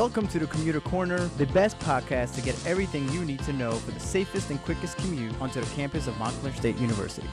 Welcome to the Commuter Corner, the best podcast to get everything you need to know for the safest and quickest commute onto the campus of Montclair State University.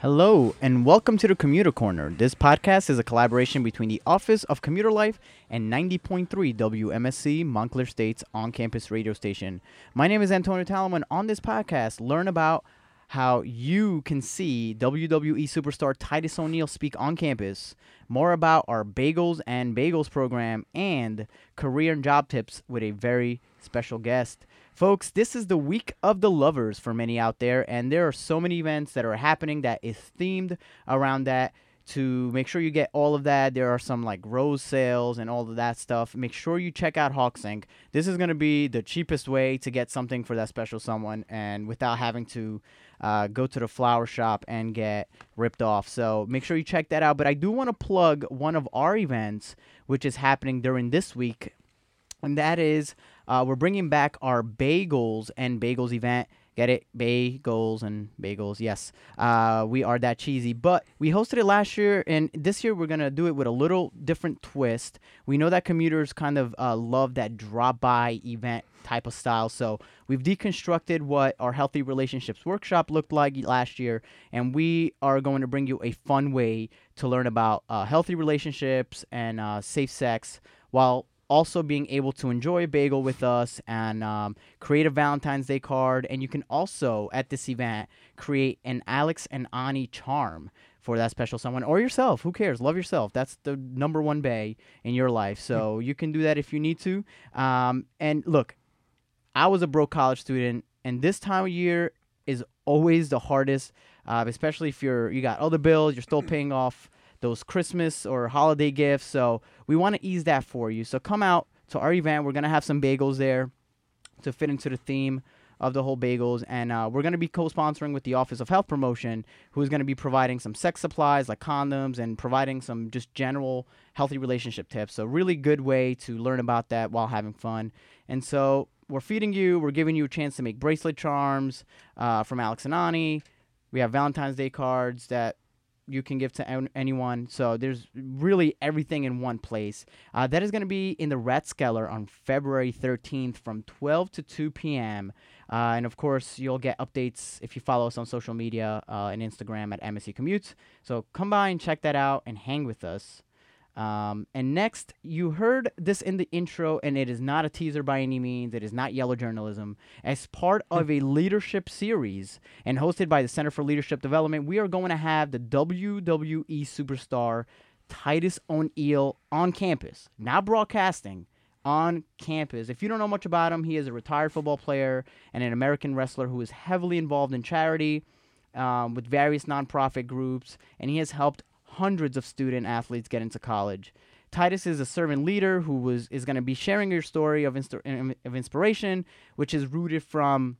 Hello, and welcome to the Commuter Corner. This podcast is a collaboration between the Office of Commuter Life and 90.3 WMSC Montclair State's on campus radio station. My name is Antonio Talamo, and on this podcast, learn about how you can see WWE superstar Titus O'Neil speak on campus, more about our Bae-goals and Bagels program, and career and job tips with a very special guest. Folks, this is the week of the lovers for many out there, and there are so many events that are happening that is themed around that. To make sure you get all of that, there are some like rose sales and all of that stuff. Make sure you check out HawkSync. This is going to be the cheapest way to get something for that special someone, and without having to uh, go to the flower shop and get ripped off. So make sure you check that out. But I do want to plug one of our events, which is happening during this week, and that is uh, we're bringing back our Bae-goals and bagels event. Get it? Bae-goals and bagels. Yes. Uh, we are that cheesy. But we hosted it last year, and this year we're going to do it with a little different twist. We know that commuters kind of uh, love that drop by event type of style. So we've deconstructed what our Healthy Relationships Workshop looked like last year, and we are going to bring you a fun way to learn about uh, healthy relationships and uh, safe sex while also being able to enjoy a bagel with us and um, create a Valentine's Day card. And you can also, at this event, create an Alex and Ani charm for that special someone or yourself. Who cares? Love yourself. That's the number one bae in your life. So you can do that if you need to. Um, and look, I was a broke college student, and this time of year is always the hardest, uh, especially if you're you got other bills, you're still paying off those Christmas or holiday gifts. So we want to ease that for you. So come out to our event. We're gonna have some bagels there to fit into the theme of the whole bagels, and uh, we're gonna be co-sponsoring with the Office of Health Promotion, who is gonna be providing some sex supplies like condoms and providing some just general healthy relationship tips. So really good way to learn about that while having fun. And so we're feeding you. We're giving you a chance to make bracelet charms uh, from Alex and Ani. We have Valentine's Day cards that you can give to an- anyone. So there's really everything in one place. Uh, that is going to be in the Rathskeller on February 13th from 12 to 2 p.m. Uh, and of course, you'll get updates if you follow us on social media uh, and Instagram at MSC Commutes. So come by and check that out and hang with us. Um, and next, you heard this in the intro, and it is not a teaser by any means. It is not yellow journalism. As part of a leadership series and hosted by the Center for Leadership Development, we are going to have the WWE superstar Titus O'Neil on campus, not broadcasting. On campus. If you don't know much about him, he is a retired football player and an American wrestler who is heavily involved in charity um, with various nonprofit groups, and he has helped hundreds of student athletes get into college. Titus is a servant leader who was is going to be sharing your story of of inspiration, which is rooted from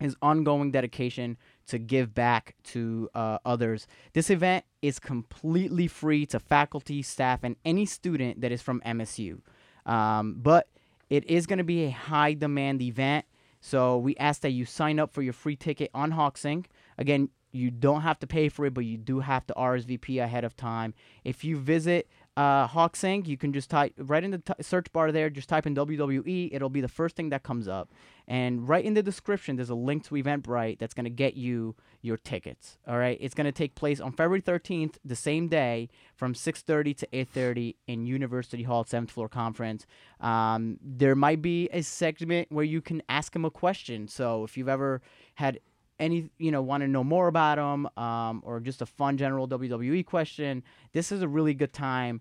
his ongoing dedication to give back to uh, others. This event is completely free to faculty, staff, and any student that is from MSU. Um, but it is going to be a high demand event. So we ask that you sign up for your free ticket on HawkSync. Again, you don't have to pay for it, but you do have to RSVP ahead of time. If you visit uh, HawkSync, you can just type right in the t- search bar there, just type in WWE. It'll be the first thing that comes up. And right in the description, there's a link to Eventbrite that's going to get you your tickets. All right. It's going to take place on February 13th, the same day, from 6:30 to 8:30 in University Hall, seventh floor conference. Um, there might be a segment where you can ask him a question. So if you've ever had any you know want to know more about them um, or just a fun general WWE question, this is a really good time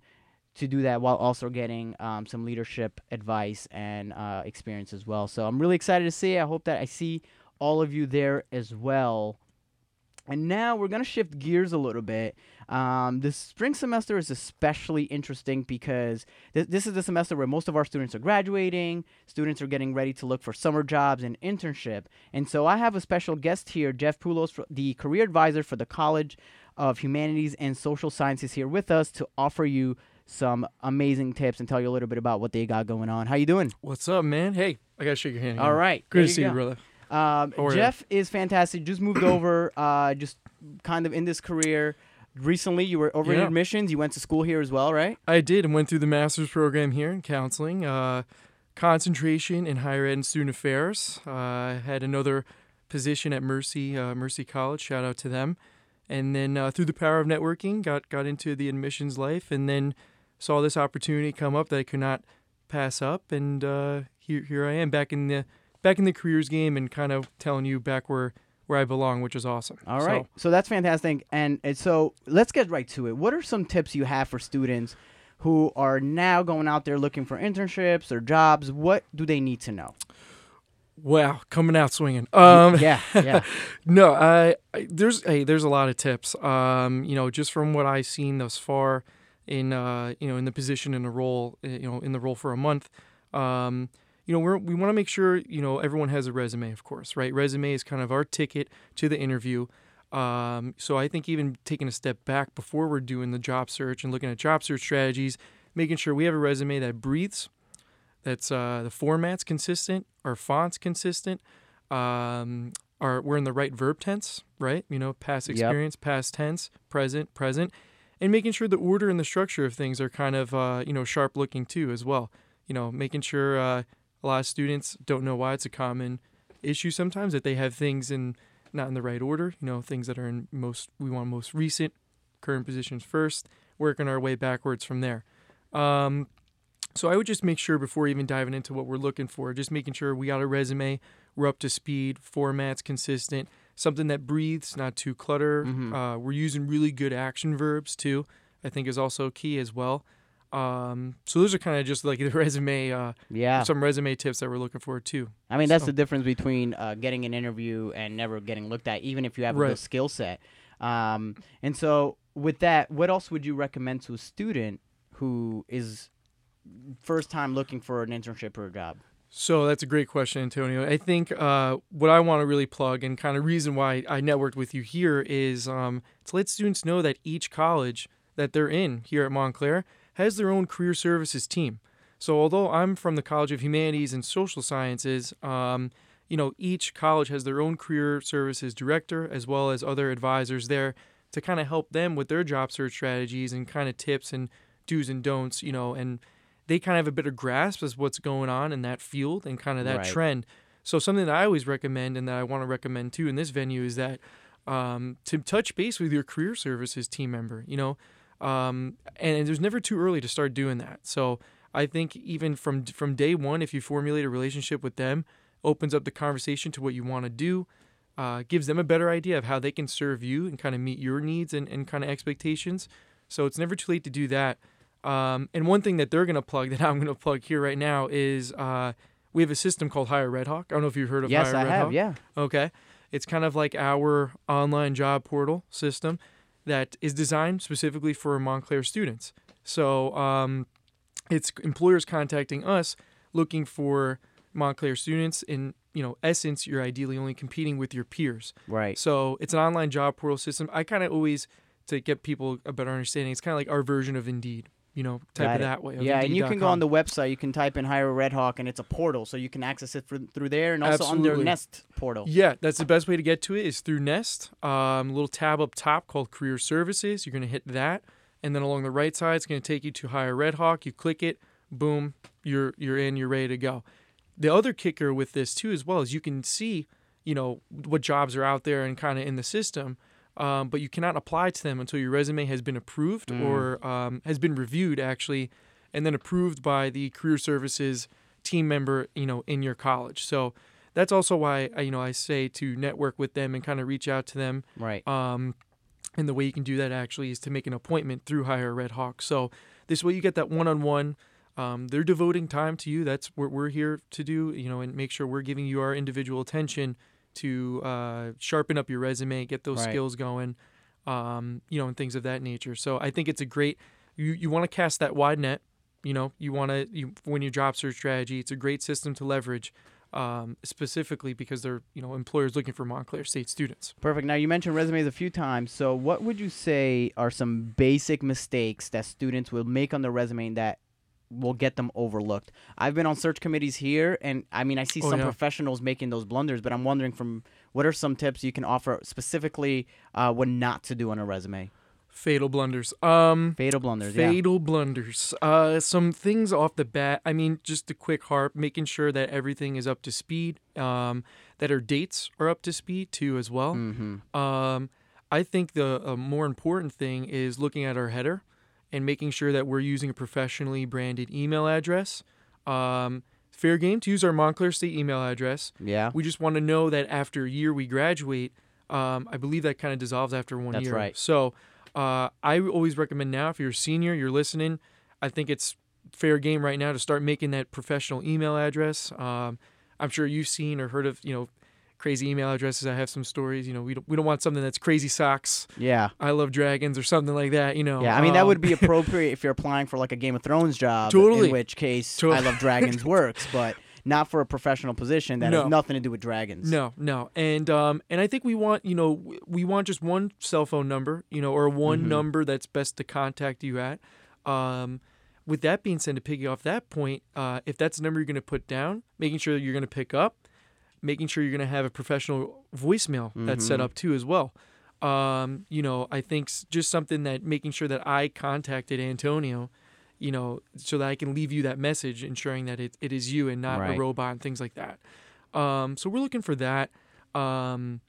to do that while also getting um, some leadership advice and uh, experience as well. So I'm really excited to see. I hope that I see all of you there as well. And now we're going to shift gears a little bit. Um, the spring semester is especially interesting because th- this is the semester where most of our students are graduating. Students are getting ready to look for summer jobs and internship. And so I have a special guest here, Jeff Poulos, the career advisor for the College of Humanities and Social Sciences, here with us to offer you some amazing tips and tell you a little bit about what they got going on. How you doing? What's up, man? Hey, I gotta shake your hand. All right, good to see go. you, brother. Um, are? Jeff is fantastic. Just moved over, uh, just kind of in this career recently you were over in admissions. You went to school here as well, right? I did and went through the master's program here in counseling, uh, concentration in higher ed and student affairs. Uh, I had another position at Mercy uh, Mercy College. Shout out to them. And then uh, through the power of networking, got got into the admissions life, and then saw this opportunity come up that I could not pass up. And uh, here here I am back in the back in the careers game, and kind of telling you back where where I belong, which is awesome. All right, So- So, that's fantastic. And, and so let's get right to it. What are some tips you have for students who are now going out there looking for internships or jobs? What do they need to know? Wow, coming out swinging. Um, yeah, yeah. No, I, I there's hey, there's a lot of tips. Um, you know, just from what I've seen thus far in uh, you know, in the position in the role, uh, you know, in the role for a month. Um, you know, we're, we want to make sure you know everyone has a resume, of course, right? Resume is kind of our ticket to the interview. Um, so I think even taking a step back before we're doing the job search and looking at job search strategies, making sure we have a resume that breathes, that's uh, the format's consistent, our font's consistent, um, are we're in the right verb tense, right? You know, past Yep. experience, past tense, present, present, and making sure the order and the structure of things are kind of uh, you know sharp looking too as well. You know, making sure uh, a lot of students don't know why it's a common issue sometimes that they have things in not in the right order. You know, things that are in most we want most recent, current positions first, working our way backwards from there. Um, so I would just make sure before even diving into what we're looking for, just making sure we got a resume, we're up to speed, format's consistent, something that breathes, not too clutter. Mhm. Uh, we're using really good action verbs too. I think is also key as well. Um, so those are kind of just like the resume, uh, Yeah. some resume tips that we're looking for too. I mean, that's So- the difference between uh, getting an interview and never getting looked at, even if you have a good skill set. Um, and so, with that, what else would you recommend to a student who is first time looking for an internship or a job? So that's a great question, Antonio. I think uh, what I want to really plug and kind of reason why I networked with you here is um, to let students know that each college that they're in here at Montclair has their own career services team. So although I'm from the College of Humanities and Social Sciences, um, you know each college has their own career services director as well as other advisors there to kind of help them with their job search strategies and kind of tips and do's and don'ts. You know, and they kind of have a better grasp as what's going on in that field and kind of that Right. trend. So something that I always recommend and that I want to recommend too in this venue is that um, to touch base with your career services team member. You know, um, and there's never too early to start doing that. So I think even from from day one, if you formulate a relationship with them, opens up the conversation to what you want to do, uh, gives them a better idea of how they can serve you and kind of meet your needs and, and kind of expectations. So it's never too late to do that. Um, and one thing that they're going to plug that I'm going to plug here right now is uh, we have a system called Hire Red Hawk. I don't know if you've heard of yes, Hire I Red have. Hawk. Yeah. Okay. It's kind of like our online job portal system that is designed specifically for Montclair students. So um, it's employers contacting us looking for Montclair students. In you know essence, you're ideally only competing with your peers. Right. So it's an online job portal system. I kind of always to get people a better understanding. It's kind of like our version of Indeed. You know, type Got it. that way. Yeah, and you can go on the website. You can type in Hire a Red Hawk, and it's a portal, so you can access it for, through there, and also on their Nest portal. Yeah, that's the best way to get to it is through Nest. Um, little tab up top called Career Services. You're going to hit that, and then along the right side, it's going to take you to Hire Red Hawk. You click it, boom, you're you're in. You're ready to go. The other kicker with this too, as well, is you can see, you know, what jobs are out there and kind of in the system. Um, but you cannot apply to them until your resume has been approved Mm. or um, has been reviewed actually, and then approved by the career services team member, you know, in your college. So that's also why you know I say to network with them and kind of reach out to them. Right. Um, and the way you can do that actually is to make an appointment through Hire Red Hawk. So this way you get that one-on-one. Um, they're devoting time to you. That's what we're here to do. You know, and make sure we're giving you our individual attention to uh, sharpen up your resume, get those Right. skills going. Um, you know, and things of that nature. So I think it's a great. You you want to cast that wide net. You know, you want to you when you job search strategy. It's a great system to leverage. Um, specifically because they're you know employers looking for Montclair State students. Perfect. Now you mentioned resumes a few times. So what would you say are some basic mistakes that students will make on their resume that will get them overlooked? I've been on search committees here, and I mean I see Oh, some yeah. professionals making those blunders, but I'm wondering from what are some tips you can offer specifically uh, what not to do on a resume? Fatal blunders. Um, Fatal blunders. Yeah. fatal blunders. Uh, some things off the bat. I mean, just a quick harp, making sure that everything is up to speed. Um, that our dates are up to speed too, as well. Mm-hmm. Um, I think the uh, more important thing is looking at our header and making sure that we're using a professionally branded email address. Um, fair game to use our Montclair State email address. Yeah. We just want to know that after a year we graduate. Um, I believe that kind of dissolves after one That's year. right. So uh, I always recommend now if you're a senior, you're listening. I think it's fair game right now to start making that professional email address. Um, I'm sure you've seen or heard of you know crazy email addresses. I have some stories. You know, we don't we don't want something that's crazy socks. Yeah. I love dragons or something like that. You know. Yeah, I mean that Um, would be appropriate if you're applying for like a Game of Thrones job. Totally. In which case, I Love Dragons works, but not for a professional position that No. has nothing to do with dragons. No, no, and um, and I think we want you know we want just one cell phone number, you know, or one Mhm. number that's best to contact you at. Um, with that being said, to piggy off that point, uh, if that's the number you're going to put down, making sure that you're going to pick up, making sure you're going to have a professional voicemail that's set Mhm. up too as well. Um, you know, I think just something that making sure that I contacted Antonio, you know, so that I can leave you that message, ensuring that it, it is you and not Right. a robot and things like that. Um, so we're looking for that um,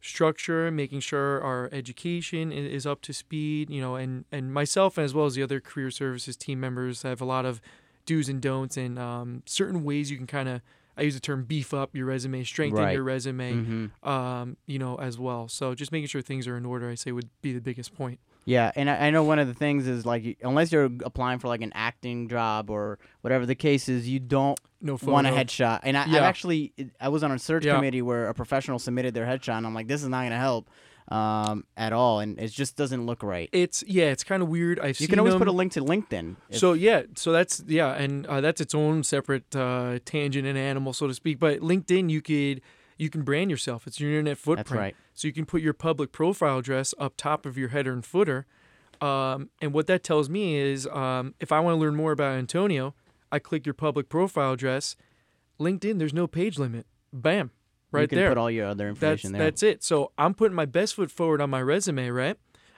structure, making sure our education is up to speed, you know, and and myself as well as the other career services team members have a lot of do's and don'ts and um, certain ways you can kind of I use the term beef up your resume, strengthen Right. your resume, hmm um, you know, as well. So just making sure things are in order, I say would be the biggest point. Yeah, and I, I know one of the things is like unless you're applying for like an acting job or whatever the case is, you don't No want a headshot. And I, I've actually I was on a search Yeah. committee where a professional submitted their headshot, and I'm like, this is not gonna help um, at all, and it just doesn't look right. It's yeah, it's kind of weird. I've You can always them. put a link to LinkedIn. if- So yeah, so that's yeah, and uh, that's its own separate uh, tangent and animal, so to speak. But LinkedIn, you could you can brand yourself. It's your internet footprint. that's right. So you can put your public profile address up top of your header and footer. Um, and what that tells me is um, if I want to learn more about Antonio, I click your public profile address. LinkedIn, there's no page limit. Bam, right you can there. put all your other that's information there. that's it. So I'm putting my best foot forward on my resume, right?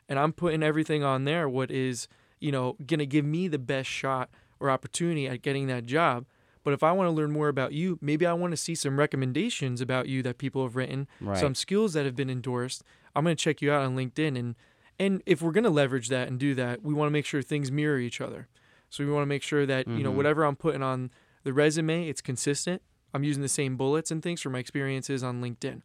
And I'm putting everything on there. What is you know gonna give me the best shot or opportunity at getting that job. But if I want to learn more about you, maybe I want to see some recommendations about you that people have written right. some skills that have been endorsed. I'm going to check you out on LinkedIn and and if we're going to leverage that and do that, we want to make sure things mirror each other. So we want to make sure that, you know, Mhm. whatever I'm putting on the resume, it's consistent. I'm using the same bullets and things for my experiences on LinkedIn.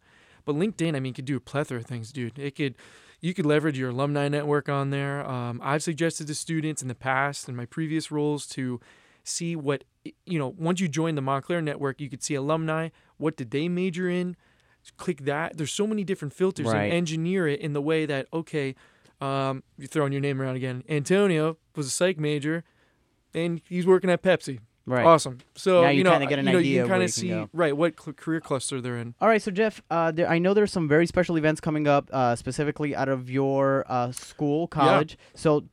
But LinkedIn, I mean, could do a plethora of things, dude. It could you could leverage your alumni network on there. Um, I've suggested to students in the past in my previous roles to see what you know. Once you join the Montclair network, you could see alumni. What did they major in? Click that. There's so many different filters Right. and engineer it in the way that okay, um, you're throwing your name around again. Antonio was a psych major, and he's working at Pepsi. Right. Awesome. So Now you know, kinda get an you know, idea you kind you of see go. right what cl- career cluster they're in. All right, so Jeff, uh, there, I know there's some very special events coming up, uh, specifically out of your uh, school, college. So,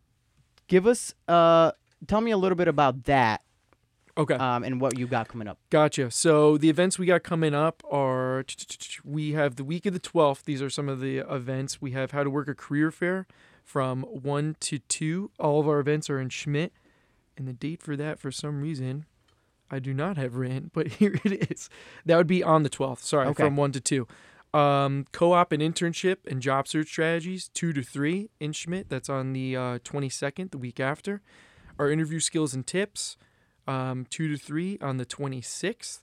give us, uh, tell me a little bit about that Okay. um, and what you got coming up. Gotcha. So the events we got coming up are we have the week of the 12th. These are some of the events. We have how to work a career fair from 1 to 2. All of our events are in Schmitt. And the date for that, for some reason, I do not have written, but here it is. That would be on the 12th. Sorry, Okay. from 1 to 2. Um, co-op and internship and job search strategies, 2 to 3 in Schmitt. That's on the uh, 22nd, the week after. Our interview skills and tips, um, 2 to 3 on the 26th.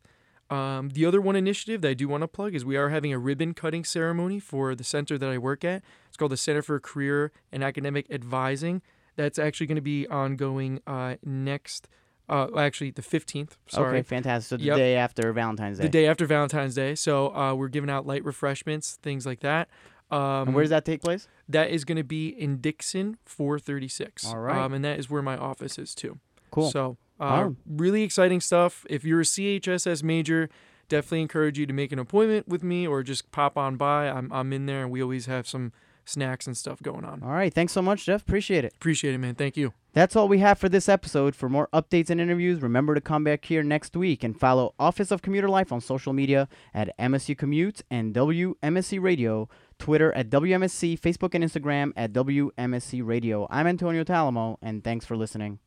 Um, the other one initiative that I do want to plug is we are having a ribbon cutting ceremony for the center that I work at. It's called the Center for Career and Academic Advising. That's actually going to be ongoing uh, next, uh, actually the 15th. Sorry. Okay, fantastic. So the Yep. day after Valentine's Day. The day after Valentine's Day. So uh, we're giving out light refreshments, things like that. Um, and where does that take place? that is going to be in Dickson 436. All right. Um, and that is where my office is too. Cool. So, uh, Wow. really exciting stuff. If you're a CHSS major, definitely encourage you to make an appointment with me or just pop on by. I'm, I'm in there and we always have some snacks and stuff going on. All right. Thanks so much, Jeff. Appreciate it. Appreciate it, man. Thank you. That's all we have for this episode. For more updates and interviews, remember to come back here next week and follow Office of Commuter Life on social media at MSU Commutes and WMSC Radio, Twitter at WMSC, Facebook and Instagram at WMSC Radio. I'm Antonio Talamo, and thanks for listening.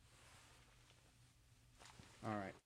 All right.